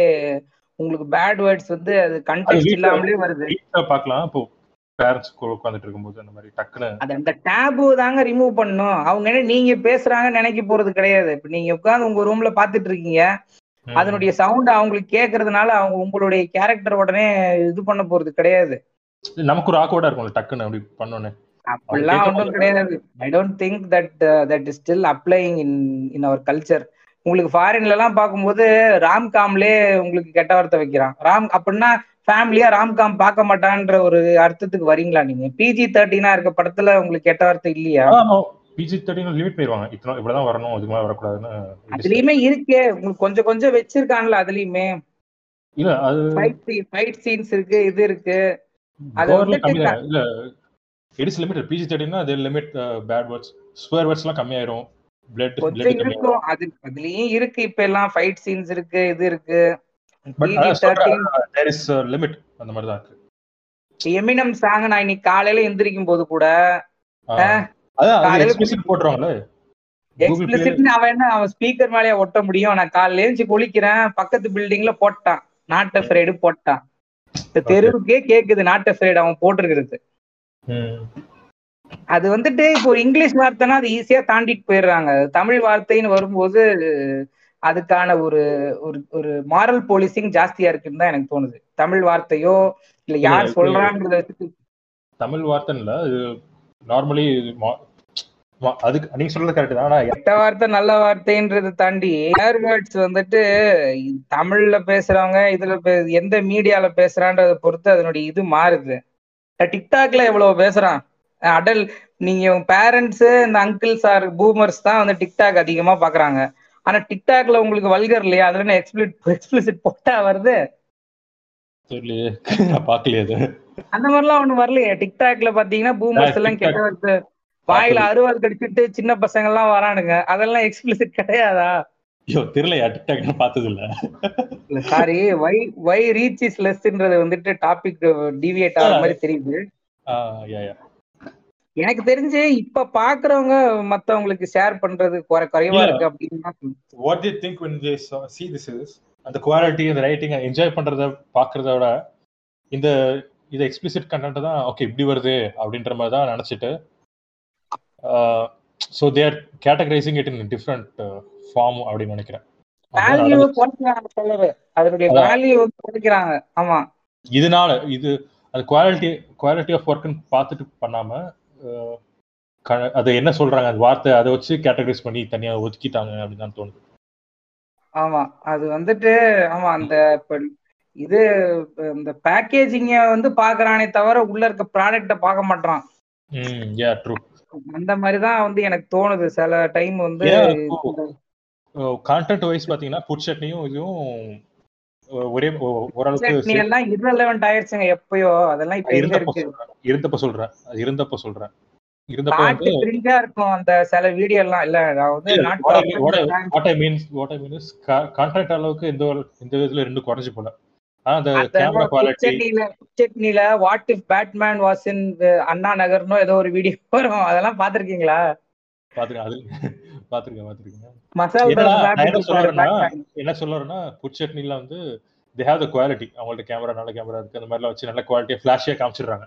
உங்களுக்கு பேட் வேர்ட்ஸ் வந்து அது கண்டெக்ட் இல்லாமலே வருது. வீட்ல பார்க்கலாம். இப்போ பேரண்ட்ஸ் உட்காந்துட்டு இருக்கும்போது அந்த மாதிரி டக்குன்னு அது அந்த டேபு தாங்க ரிமூவ் பண்ணும் அவங்க என்ன நீங்க பேசுறாங்கன்னு நினைக்க போறது கிடையாது. இப்ப நீங்க உட்கார்ந்து உங்க ரூம்ல பாத்துட்டு இருக்கீங்க. அதனுடைய சவுண்ட் அவங்களுக்கு கேக்குறதுனால அவங்க உங்களுடைய கேரக்டர் உடனே இது பண்ண போறது கிடையாது. நமக்கு ஒரு ஆக்வர்டா இருக்கும்ல டக்குன்னு அப்படி பண்ணோன்னே அப்படிலாம் ஒன்றும் கிடையாது. I don't think that that is still applying in in our culture உங்களுக்கு ஃபாரின்ல எல்லாம் பார்க்கும்போது ராம்காம்லே உங்களுக்கு கெட்ட வார்த்தை வைக்கிறான். ராம் அப்படின்னா ஃபேமிலியா ராம்காம் பார்க்க மாட்டான்ற ஒரு அர்த்தத்துக்கு வரீங்களா நீங்க? பிஜி தேர்ட்டினா இருக்க படத்துல உங்களுக்கு கெட்ட வார்த்தை இல்லையா? பிஜி தேர்ட்டின் லிமிட் பண்ணிடுவாங்க இத்தனை இவ்வளவுதான் வரணும் இதுக்கு மேல வரக்கூடாதுன்னு அதுலயுமே இருக்கே. உங்களுக்கு கொஞ்சம் கொஞ்சம் வச்சிருக்கான்ல அதுலயுமே. இல்ல அது ஃபைட் சீன்ஸ் இருக்கு இது இருக்கு. அது இல்ல இட்ஸ் லிமிட் பிஜி தேர்ட்டினா அது limit bad words swear words எல்லாம் கம்மியாயிரும். பிளட் இருக்கும். அது அதுலயும் இருக்கு இப்ப எல்லாம். ஃபைட் சீன்ஸ் இருக்கு இது இருக்கு. லிமிட் அந்த மாதிரி தான் இருக்கு. எமினம் சாங் நான் இன்னைக்கு காலையில எந்திரிக்கும் போது கூட போட்டுருவாங்களே அவன் என்ன அவன் ஸ்பீக்கர் மேலயே ஒட்ட முடியும். நான் காலையில எழுந்து குளிக்கிறேன் பக்கத்து பில்டிங்ல போட்டான். நாட் ஃப்ரைடு போட்டான். இந்த தெருவுக்கே கேக்குது நாட் ஃப்ரைடு அவன் போட்டிருக்கிறது. அது வந்துட்டு இப்போ ஒரு இங்கிலீஷ் வார்த்தைனா அது ஈஸியா தாண்டிட்டு போயிடுறாங்க. தமிழ் வார்த்தைன்னு வரும்போது அதுக்கான ஒரு ஒரு ஒரு மாரல் போலீசிங் ஜாஸ்தியா இருக்குன்னு தான் எனக்கு தோணுது. தமிழ் வார்த்தையோ இல்ல யார் வச்சு தமிழ் இது நார்மலி அதுக்கு நீங்க சொல்றது கரெக்ட் தான் கெட்ட வார்த்தை நல்ல வார்த்தைன்றதை தாண்டி ஏர் வேர்ட்ஸ் வந்துட்டு தமிழ்ல பேசுறவங்க இதுல எந்த மீடியால பேசுறான்றத பொறுத்து அதனுடைய இது மாறுது. டிக்டாக்ல எவ்வளவு பேசுறான்? அடல் நீங்க பேரண்ட்ஸ் இந்த அங்கிள்ஸ் ஆர் பூமர்ஸ் தான் வந்து டிக்டாக் அதிகமா பாக்குறாங்க. ஆனா டிக்டாக்ல உங்களுக்கு வல்கர் இல்லையா? அதுல என்ன எக்ஸ்பிளிட் எக்ஸ்பிளிசிட் போட்டா வருது? அந்த மாதிரிலாம் ஒண்ணு வரலையே. டிக்டாக்ல பாத்தீங்கன்னா பூமர்ஸ் எல்லாம் கெட்ட வாயில அருவாள் கடிச்சிட்டு சின்ன பசங்க எல்லாம் வரானுங்க. அதெல்லாம் எக்ஸ்பிளிசிட் கிடையாதா? ஐயோ தெரியலையா? டிக்டாக் பார்த்தது இல்ல sorry why why reach is லெஸ்ன்றது வந்துட்டு டாபிக் டிவியேட் ஆகிற மாதிரி தெரியுது. எனக்கு தெரிஞ்சு இப்ப பாக்குறவங்க மத்தவங்களுக்கு ஷேர் பண்றது குறை குறைவா. இருக்கு அப்படின்னு. What the think when they see this is? அந்த குவாலிட்டி அந்த ரைட்டிங் என்ஜாய் பண்றத பாக்குறத விட இந்த இது எக்ஸ்பிளிசிட் கண்டென்ட் தான் ஓகே இப்படி வருது அப்படின்ற மாதிரி தான் நினைச்சிட்டு so they're categorising it in different form அப்படின்னு நினைக்கிறேன். வேல்யூ அதனுடைய குறைக்கிறாங்க. ஆமா. இதனால இது அது குவாலிட்டி குவாலிட்டி ஆஃப் ஒர்க்னு பார்த்துட்டு பண்ணாம அது என்ன சொல்றாங்க? அந்த வார்த்தை அதை வச்சு கேட்டகரைஸ் பண்ணி தனியா ஒதுக்கிட்டாங்க அப்படின்னு தான் தோணுது. ஆமா. அது வந்துட்டு ஆமா அந்த இப்ப இது இந்த பேக்கேஜிங்க வந்து பாக்குறானே தவிர உள்ள இருக்க ப்ராடக்ட பார்க்க மாட்டான் ம் யா ட்ரூ அந்த மாதிரி தான் வந்து எனக்கு தோணுது. சில டைம் வந்து கான்டென்ட் வைஸ் பாத்தீங்கன்னா புட் சட்னியும் இதுவும் ஒரே ஓரளவுக்கு சட்னி எல்லாம் ஆயிருச்சுங்க எப்பயோ. அதெல்லாம் இப்ப இருந்தப்ப இருந்தப்ப சொல்றேன். இருந்தப்ப சொல்றேன். இருந்தப்ப வந்து இருக்கும் அந்த சில வீடியோ எல்லாம். இல்ல நான் வந்து what I means what I means content அளவுக்கு எந்த ஒரு எந்த விதத்துல ரெண்டு குறைஞ்சு போல. ஆனா அந்த camera quality what if Batman was in அண்ணா நகர்னோ ஏதோ ஒரு வீடியோ வரும். அதெல்லாம் பாத்திருக்கீங்களா பாத்துருக்கேன் அது பாத்துருக்கேன் பாத்துருக்கேன். என்ன சொல்றேன்னா Batman. என்ன சொல்றேன்னா புட் சட்னில வந்து தே ஹேவ் த குவாலிட்டி அவங்கள்ட்ட கேமரா நல்ல கேமரா இருக்கு அந்த மாதிரிலாம் வச்சு நல்ல குவாலிட்டியா ஃபிளாஷியா காமிச்சிடுறாங்க.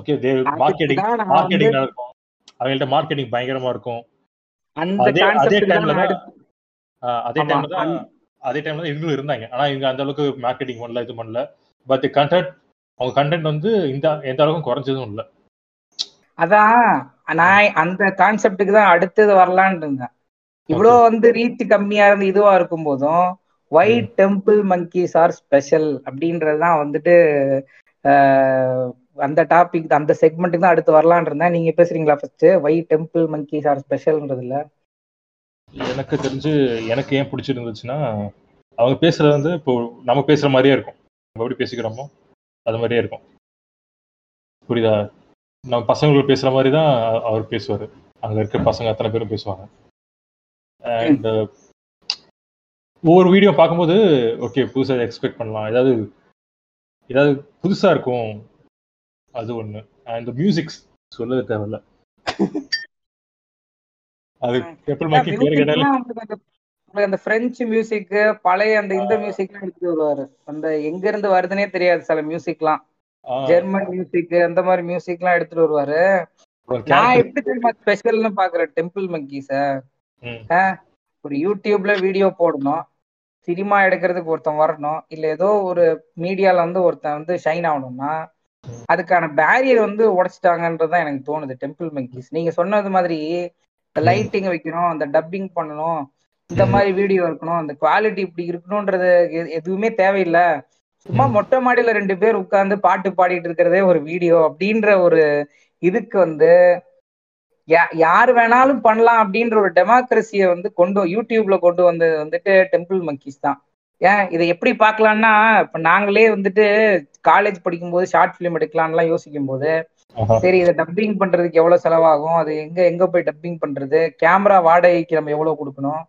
ஓகே தே மார்க்கெட்டிங் மார்க்கெட்டிங் வந்து இருக்கும். அவங்கள்ட்ட மார்க்கெட்டிங் பயங்கரமா இருக்கும். அதே அதே டைம்ல அதே டைம்ல தான் அதே டைம்ல தான் இவங்களும் இருந்தாங்க. ஆனா இவங்க அந்த அளவுக்கு மார்க்கெட்டிங் பண்ணல இது பண்ணல. பட் கண்டென்ட் அவங்க கண்டென்ட் வந்து இந்த எந்த அளவுக்கும் குறைஞ்சதும் இல்ல. அதான் நான் அந்த கான்செப்டுக்கு தான் அடுத்தது வரலான்னு இருந்தேன். இவ்வளோ வந்து ரீச் கம்மியா இருந்து இதுவா இருக்கும் போதும் why Temple Monkeys are special அப்படின்றது தான் வந்துட்டு அந்த டாபிக் அந்த செக்மெண்ட்டுக்கு தான் அடுத்து வரலான்னு இருந்தேன். நீங்க பேசுறீங்களா first why Temple Monkeys are ஸ்பெஷல்ன்றதுல எனக்கு தெரிஞ்சு எனக்கு ஏன் பிடிச்சிருந்துச்சுன்னா அவங்க பேசுறது வந்து இப்போ நம்ம பேசுற மாதிரியே இருக்கும். நம்ம எப்படி பேசிக்கிறோமோ அது மாதிரியே இருக்கும். புரியுதா? நம்ம பசங்களுக்கு பேசுற மாதிரி தான் அவர் பேசுவார். அங்க இருக்க பசங்க அத்தனை பேரும் பேசுவாங்க. அண்ட் ஒவ்வொரு வீடியோ பார்க்கும்போது ஓகே புதுசாக எக்ஸ்பெக்ட் பண்ணலாம். ஏதாவது ஏதாவது புதுசா இருக்கும். அது ஒண்ணு. அண்ட் மியூசிக்ஸ் சொல்லவே தேவையில்ல. அது எப்பல் மக்கி பேர் கேட்டாலே மியூசிக்லாம் உங்களுக்கு அந்த பிரெஞ்சு மியூசிக் பழைய அந்த இந்த மியூசிக்லாம் எடுத்துட்டு வருவாரு. அந்த எங்க இருந்து வருதுன்னே தெரியாது சில மியூசிக்லாம் ஜெர்மன் மியூசிக் அந்த மாதிரி மியூசிக்லாம் எடுத்துட்டு வருவாரு. நான் எப்படி தெரியுமா ஸ்பெஷல்னு பாக்குறேன் டெம்பிள் மங்கீஸ ஒரு யூடியூப்ல வீடியோ போடணும். சினிமா எடுக்கிறதுக்கு ஒருத்தன் வரணும். இல்ல ஏதோ ஒரு மீடியால வந்து ஒருத்தன் வந்து ஷைன் ஆகணும்னா அதுக்கான பேரியர் வந்து உடைச்சிட்டாங்கன்றதுதான் எனக்கு தோணுது டெம்பிள் மங்கீஸ் நீங்க சொன்னது மாதிரி இந்த லைட்டிங் வைக்கணும் அந்த டப்பிங் பண்ணணும் இந்த. மாதிரி வீடியோ இருக்கணும் அந்த குவாலிட்டி இப்படி இருக்கணும்ன்றது எதுவுமே தேவையில்லை. சும்மா. மொட்டை மாடியில ரெண்டு பேர் உட்கார்ந்து பாட்டு பாடிட்டு இருக்கிறதே ஒரு வீடியோ அப்படின்ற ஒரு இதுக்கு வந்து யார் வேணாலும் பண்ணலாம் அப்படின்ற ஒரு டெமோக்ரஸியை வந்து கொண்டு யூடியூப்ல கொண்டு வந்தது வந்துட்டு டெம்பிள் மங்கீஸ் தான். ஏன்? இதை எப்படி பார்க்கலாம்னா இப்ப நாங்களே வந்துட்டு காலேஜ் படிக்கும்போது ஷார்ட் ஃபிலிம் எடுக்கலாம்லாம் யோசிக்கும் போது. சரி இதை டப்பிங் பண்றதுக்கு எவ்வளவு செலவாகும்? அது எங்க எங்க போய் டப்பிங் பண்றது? கேமரா வாடகைக்கு நம்ம எவ்வளவு கொடுக்கணும்?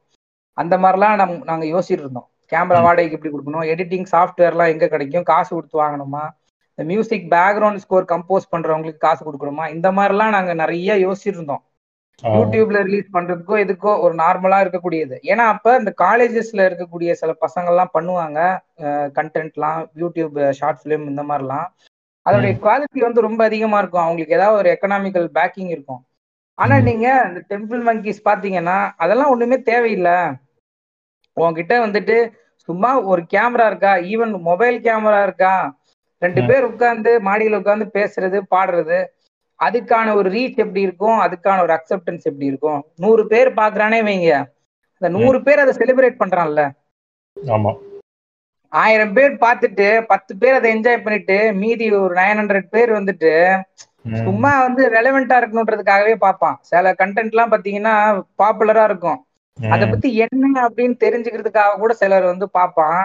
அந்த மாதிரிலாம் நம் நாங்க யோசிச்சுட்டு இருந்தோம். கேமரா. வாடகைக்கு எப்படி கொடுக்கணும்? எடிட்டிங் சாஃப்ட்வேர்லாம் எங்க கிடைக்கும்? காசு கொடுத்து வாங்கணுமா? இந்த மியூசிக் பேக்ரவுண்ட் ஸ்கோர் கம்போஸ் பண்றவங்களுக்கு காசு கொடுக்கணுமா? இந்த மாதிரிலாம் நாங்க நிறைய ஆ, யூடியூப்ல ரிலீஸ் பண்றதுக்கோ எதுக்கோ ஒரு நார்மலா இருக்கக்கூடியது. ஏன்னா அப்ப இந்த காலேஜஸ்ல இருக்கக்கூடிய சில பசங்கள்லாம் பண்ணுவாங்க. கண்டென்ட்லாம் யூடியூப் ஷார்ட் ஃபிலிம் இந்த மாதிரிலாம். அதோடைய குவாலிட்டி வந்து ரொம்ப அதிகமா இருக்கும். அவங்களுக்கு ஏதாவது ஒரு எக்கனாமிக்கல் பேக்கிங் இருக்கும். ஆனா. நீங்க இந்த டெம்பிள் மங்கீஸ் பாத்தீங்கன்னா அதெல்லாம் ஒண்ணுமே தேவையில்லை. உன்கிட்ட வந்துட்டு சும்மா ஒரு கேமரா இருக்கா? ஈவன் மொபைல் கேமரா இருக்கா? ரெண்டு. பேர் உட்கார்ந்து மாடியில உட்கார்ந்து பேசுறது பாடுறது அதுக்கான ஒரு ரீச் எப்படி இருக்கும்? அதுக்கான ஒரு அக்செப்டன்ஸ் எப்படி இருக்கும்? நூறு பேர் பாக்குறானே வைங்க. அந்த நூறு பேர் அதை செலிப்ரேட் பண்றான்ல. ஆமா. ஆயிரம் பேர் பார்த்துட்டு பத்து பேர் அதை என்ஜாய் பண்ணிட்டு மீதி ஒரு நைன் ஹண்ட்ரட் பேர் வந்துட்டு. சும்மா வந்து ரெலவெண்டா இருக்கணுன்றதுக்காகவே பார்ப்பான். சில கண்டென்ட் எல்லாம் பாத்தீங்கன்னா பாப்புலரா இருக்கும். அத. பத்தி என்ன அப்படின்னு தெரிஞ்சுக்கிறதுக்காக கூட சிலர் வந்து பார்ப்பான்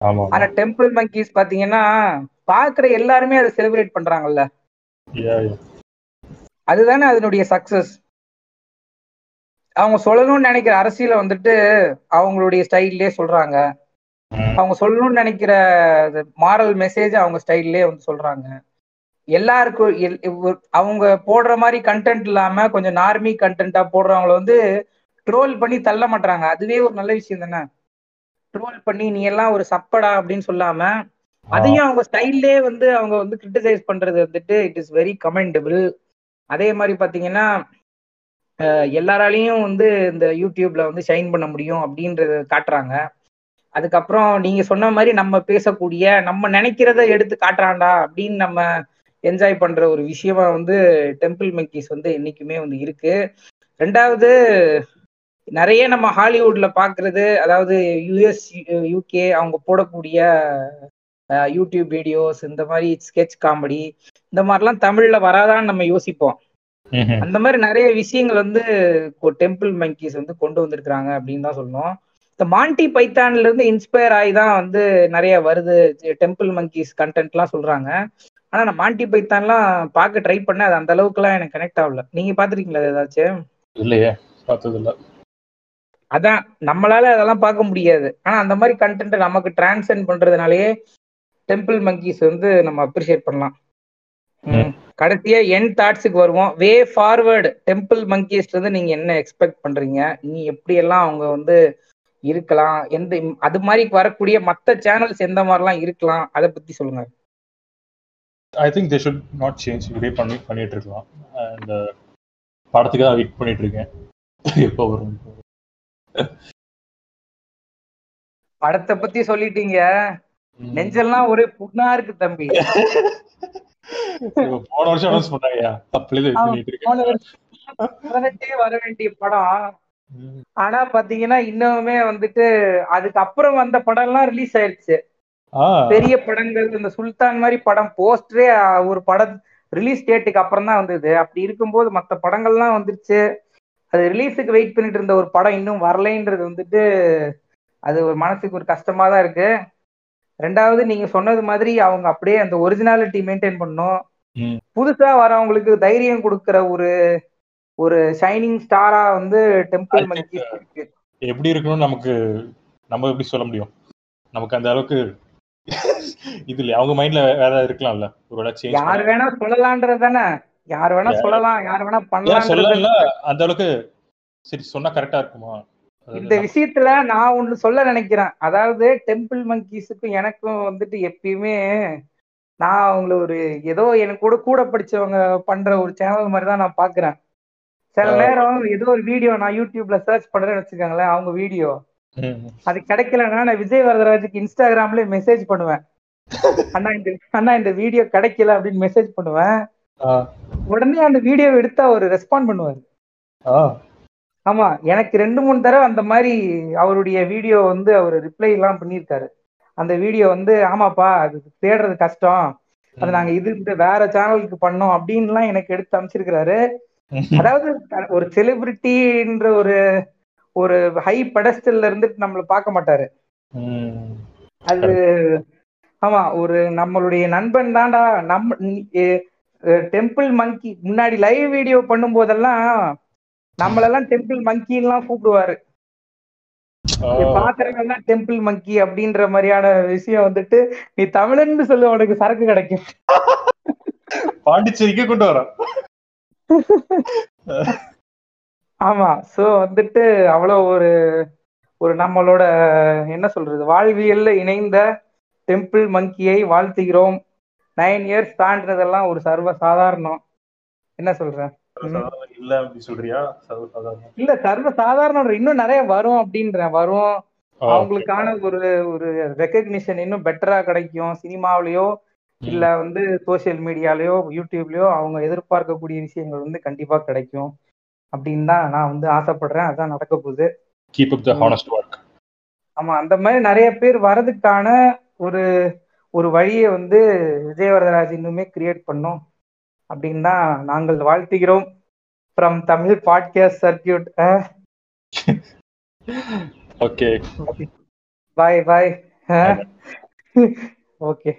ஆமா ஆனா டெம்பிள் மங்கீஸ் பாத்தீங்கன்னா பாக்குற எல்லாருமே அதை செலிப்ரேட் பண்றாங்கல்ல. அதுதானே அதனுடைய சக்சஸ் அவங்க சொல்லணும்னு நினைக்கிற அரசியலை வந்துட்டு அவங்களுடைய ஸ்டைல்லே சொல்றாங்க. அவங்க சொல்லணும்னு நினைக்கிற மாரல் மெசேஜ் அவங்க ஸ்டைல்லே வந்து சொல்றாங்க எல்லாருக்கும் அவங்க போடுற மாதிரி கண்டென்ட் இல்லாம கொஞ்சம் நார்மி கண்டென்ட்டா போடுறவங்கள வந்து ட்ரோல் பண்ணி தள்ள மாட்டாங்க அதுவே ஒரு நல்ல விஷயம் தானே? ட்ரோல் பண்ணி நீ எல்லாம் ஒரு சப்படா அப்படின்னு சொல்லாம அதையும் அவங்க ஸ்டைல்லே வந்து அவங்க வந்து கிரிட்டிசைஸ் பண்றது வந்துட்டு இட் இஸ் வெரி கமெண்டபிள் அதே மாதிரி பாத்தீங்கன்னா எல்லாராலையும் வந்து இந்த யூடியூப்ல வந்து ஷைன் பண்ண முடியும் அப்படின்றத காட்டுறாங்க. அதுக்கப்புறம் நீங்க சொன்ன மாதிரி நம்ம பேசக்கூடிய நம்ம நினைக்கிறத எடுத்து காட்டுறான்டா அப்படின்னு நம்ம என்ஜாய் பண்ற ஒரு விஷயமா வந்து டெம்பிள் மங்கீஸ் வந்து என்னைக்குமே வந்து இருக்கு. ரெண்டாவது நிறைய நம்ம ஹாலிவுட்ல பாக்குறது அதாவது யுஎஸ் யூகே அவங்க போடக்கூடிய யூடியூப் வீடியோஸ் இந்த மாதிரி ஸ்கெட்ச் காமெடி இந்த மாதிரிலாம் தமிழ்ல வராதான்னு நம்ம யோசிப்போம். அந்த மாதிரி நிறைய விஷயங்கள் வந்து டெம்பிள் மங்கீஸ் வந்து கொண்டு வந்திருக்கிறாங்க அப்படின்னு தான் சொல்லணும். இந்த மாண்டி பைத்தான்ல இருந்து இன்ஸ்பயர் ஆகி தான் வந்து நிறைய வருது டெம்பிள் மங்கீஸ் கண்டென்ட்லாம் சொல்றாங்க. ஆனா நான் மாண்டி பைத்தான்லாம் பார்க்க ட்ரை பண்ணேன் அது அந்த அளவுக்குலாம் எனக்கு கனெக்ட் ஆகல. நீங்க பாத்திருக்கீங்களா ஏதாச்சும்? இல்லையே பார்த்தது இல்ல அதான் நம்மளால அதெல்லாம் பார்க்க முடியாது. ஆனா அந்த மாதிரி கண்டென்ட் நமக்கு டிரான்சென்ட் பண்றதுனாலயே டெம்பிள் மங்கீஸ் வந்து நம்ம அப்ரிஷியேட் பண்ணலாம். ம். கடைசியா என் தாட்ஸுக்கு வருவோம். வே ஃபார்வர்டு டெம்பிள் மங்கீஸ்ல இருந்து நீங்க என்ன எக்ஸ்பெக்ட் பண்றீங்க? நீ எப்படி எல்லாம் அவங்க வந்து இருக்கலாம்? எந்த அது மாதிரி வரக்கூடிய மத்த சேனல்ஸ் எந்த மாதிரிலாம் இருக்கலாம்? அதை பத்தி சொல்லுங்க. I think they should not change இப்படியே பண்ணி பண்ணிட்டு இருக்கலாம். அண்ட் படத்துக்கு தான் வெயிட் பண்ணிட்டு இருக்கேன். எப்போ வரும் படத்தை பத்தி சொல்லிட்டீங்க. நெஞ்செல்லாம் ஒரு புண்ணா இருக்கு தம்பி. போன வருஷம் அனௌன்ஸ் வர வேண்டிய படம். ஆனா பாத்தீங்கன்னா இன்னுமே வந்துட்டு அதுக்கப்புறம் வந்த படம் எல்லாம் ரிலீஸ் ஆயிருச்சு பெரிய படங்கள் இந்த சுல்தான் மாதிரி படம் போஸ்டரே ஒரு படம் ரிலீஸ் டேட்டுக்கு அப்புறம் தான் வந்தது. அப்படி இருக்கும்போது மற்ற படங்கள்லாம் வந்துருச்சு. அது ரிலீஸுக்கு வெயிட் பண்ணிட்டு இருந்த ஒரு படம் இன்னும் வரலைன்றது வந்துட்டு அது ஒரு மனசுக்கு ஒரு கஷ்டமா தான் இருக்கு. ரெண்டாவது நீங்க சொன்னது மாதிரி அவங்க அப்படியே அந்த ஒரிஜினாலிட்டி மெயின்டைன் பண்ணும். புதுசா வரவங்களுக்கு தைரியம் கொடுக்கிற ஒரு ஒரு ஷைனிங் ஸ்டாரா வந்து டெம்பிள் மங்கி எப்படி இருக்கணும்னு நமக்கு நம்ம எப்படி சொல்ல முடியும்? நமக்கு அந்த அளவுக்கு இது இல்ல. அவங்க மைண்ட்ல வேற இருக்கலாம்ல? ஒரு யார் வேணா சொல்லலான்றது தானே. யார் வேணா சொல்லலாம் யார் வேணா பண்ணலான்றது சொல்லல. அந்த அளவுக்கு சரி சொன்னா கரெக்டா இருக்குமா? இந்த விஷயத்துல நான் ஒண்ணு சொல்ல நினைக்கிறேன். அதாவது டெம்பிள் மங்கீஸுக்கும் எனக்கும் வந்துட்டு எப்பயுமே நான் அவங்கள ஒரு ஏதோ எனக்கு கூட கூட படிச்சவங்க பண்ற ஒரு சேனல் மாதிரி தான் நான் பாக்குறேன். சில. நேரம் ஏதோ ஒரு வீடியோ நான் யூடியூப்ல சர்ச் பண்றேன்னு வச்சுக்கோங்களேன் அவங்க வீடியோ அது கிடைக்கலன்னா நான் விஜய் வரதராஜுக்கு இன்ஸ்டாகிராம்ல மெசேஜ் பண்ணுவேன். அண்ணா இந்த அண்ணா இந்த வீடியோ கிடைக்கல அப்படின்னு மெசேஜ் பண்ணுவேன். உடனே அந்த வீடியோ எடுத்து அவர் ரெஸ்பாண்ட் பண்ணுவார். ஆமா எனக்கு ரெண்டு மூணு தடவை அந்த மாதிரி அவருடைய வீடியோ வந்து அவர் ரிப்ளை எல்லாம் பண்ணியிருக்காரு. அந்த வீடியோ வந்து ஆமாப்பா அது தேடுறது கஷ்டம். அது நாங்க இது இந்த வேற சேனலுக்கு பண்ணோம் அப்படின்லாம் எனக்கு எடுத்து அமைச்சிருக்கிறாரு அதாவது ஒரு செலிபிரிட்டின்ற ஒரு ஒரு ஹை பெடஸ்டல்ல இருந்துட்டு நம்மள பார்க்க மாட்டாரு. அது ஆமா ஒரு நம்மளுடைய நண்பன் தான்டா. நம்ம டெம்பிள் மங்கி முன்னாடி லைவ் வீடியோ பண்ணும் போதெல்லாம் நம்மளெல்லாம் டெம்பிள் மங்கின்லாம் கூப்பிடுவாரு. ஆ, பாத்திரங்கள் தான் டெம்பிள் மங்கி அப்படின்ற மாதிரியான விஷயம் வந்துட்டு நீ தமிழன்னு சொல்லு உனக்கு சரக்கு கிடைக்கும். பாண்டிச்சேரிக்கு கொண்டு வரான் ஆமா சோ வந்துட்டு அவ்வளவு ஒரு ஒரு நம்மளோட என்ன சொல்றது வாழ்வியல்ல இணைந்த டெம்பிள் மங்கியை வாழ்த்துகிறோம். நைன் இயர்ஸ் தாண்டினதெல்லாம் ஒரு சர்வ சாதாரணம் என்ன சொல்றேன் இல்ல அப்படி சொல்றியா? சர்வசாதாரணம். இல்ல சர்வ சாதாரணம் இன்னும் நிறைய வரும் அப்படின்றேன் வரும். அவங்களுக்கான ஒரு ஒரு ரெக்கக்னிஷன் இன்னும் பெட்டரா கிடைக்கும். சினிமாவிலயோ இல்ல வந்து சோஷியல் மீடியாலயோ யூடியூப்லயோ அவங்க எதிர்பார்க்கக்கூடிய விஷயங்கள் வந்து கண்டிப்பா கிடைக்கும். அப்படின்னு தான் நான் வந்து ஆசைப்படுறேன். அதான் நடக்க போகுது. Keep up the honest work ஆமா அந்த மாதிரி நிறைய பேர் வரதுக்கான ஒரு ஒரு வழியை வந்து விஜயவரதராஜ் இன்னுமே கிரியேட் பண்ணும் அப்படின்னு தான் நாங்கள் வாழ்த்துகிறோம் from Tamil podcast circuit okay bye bye okay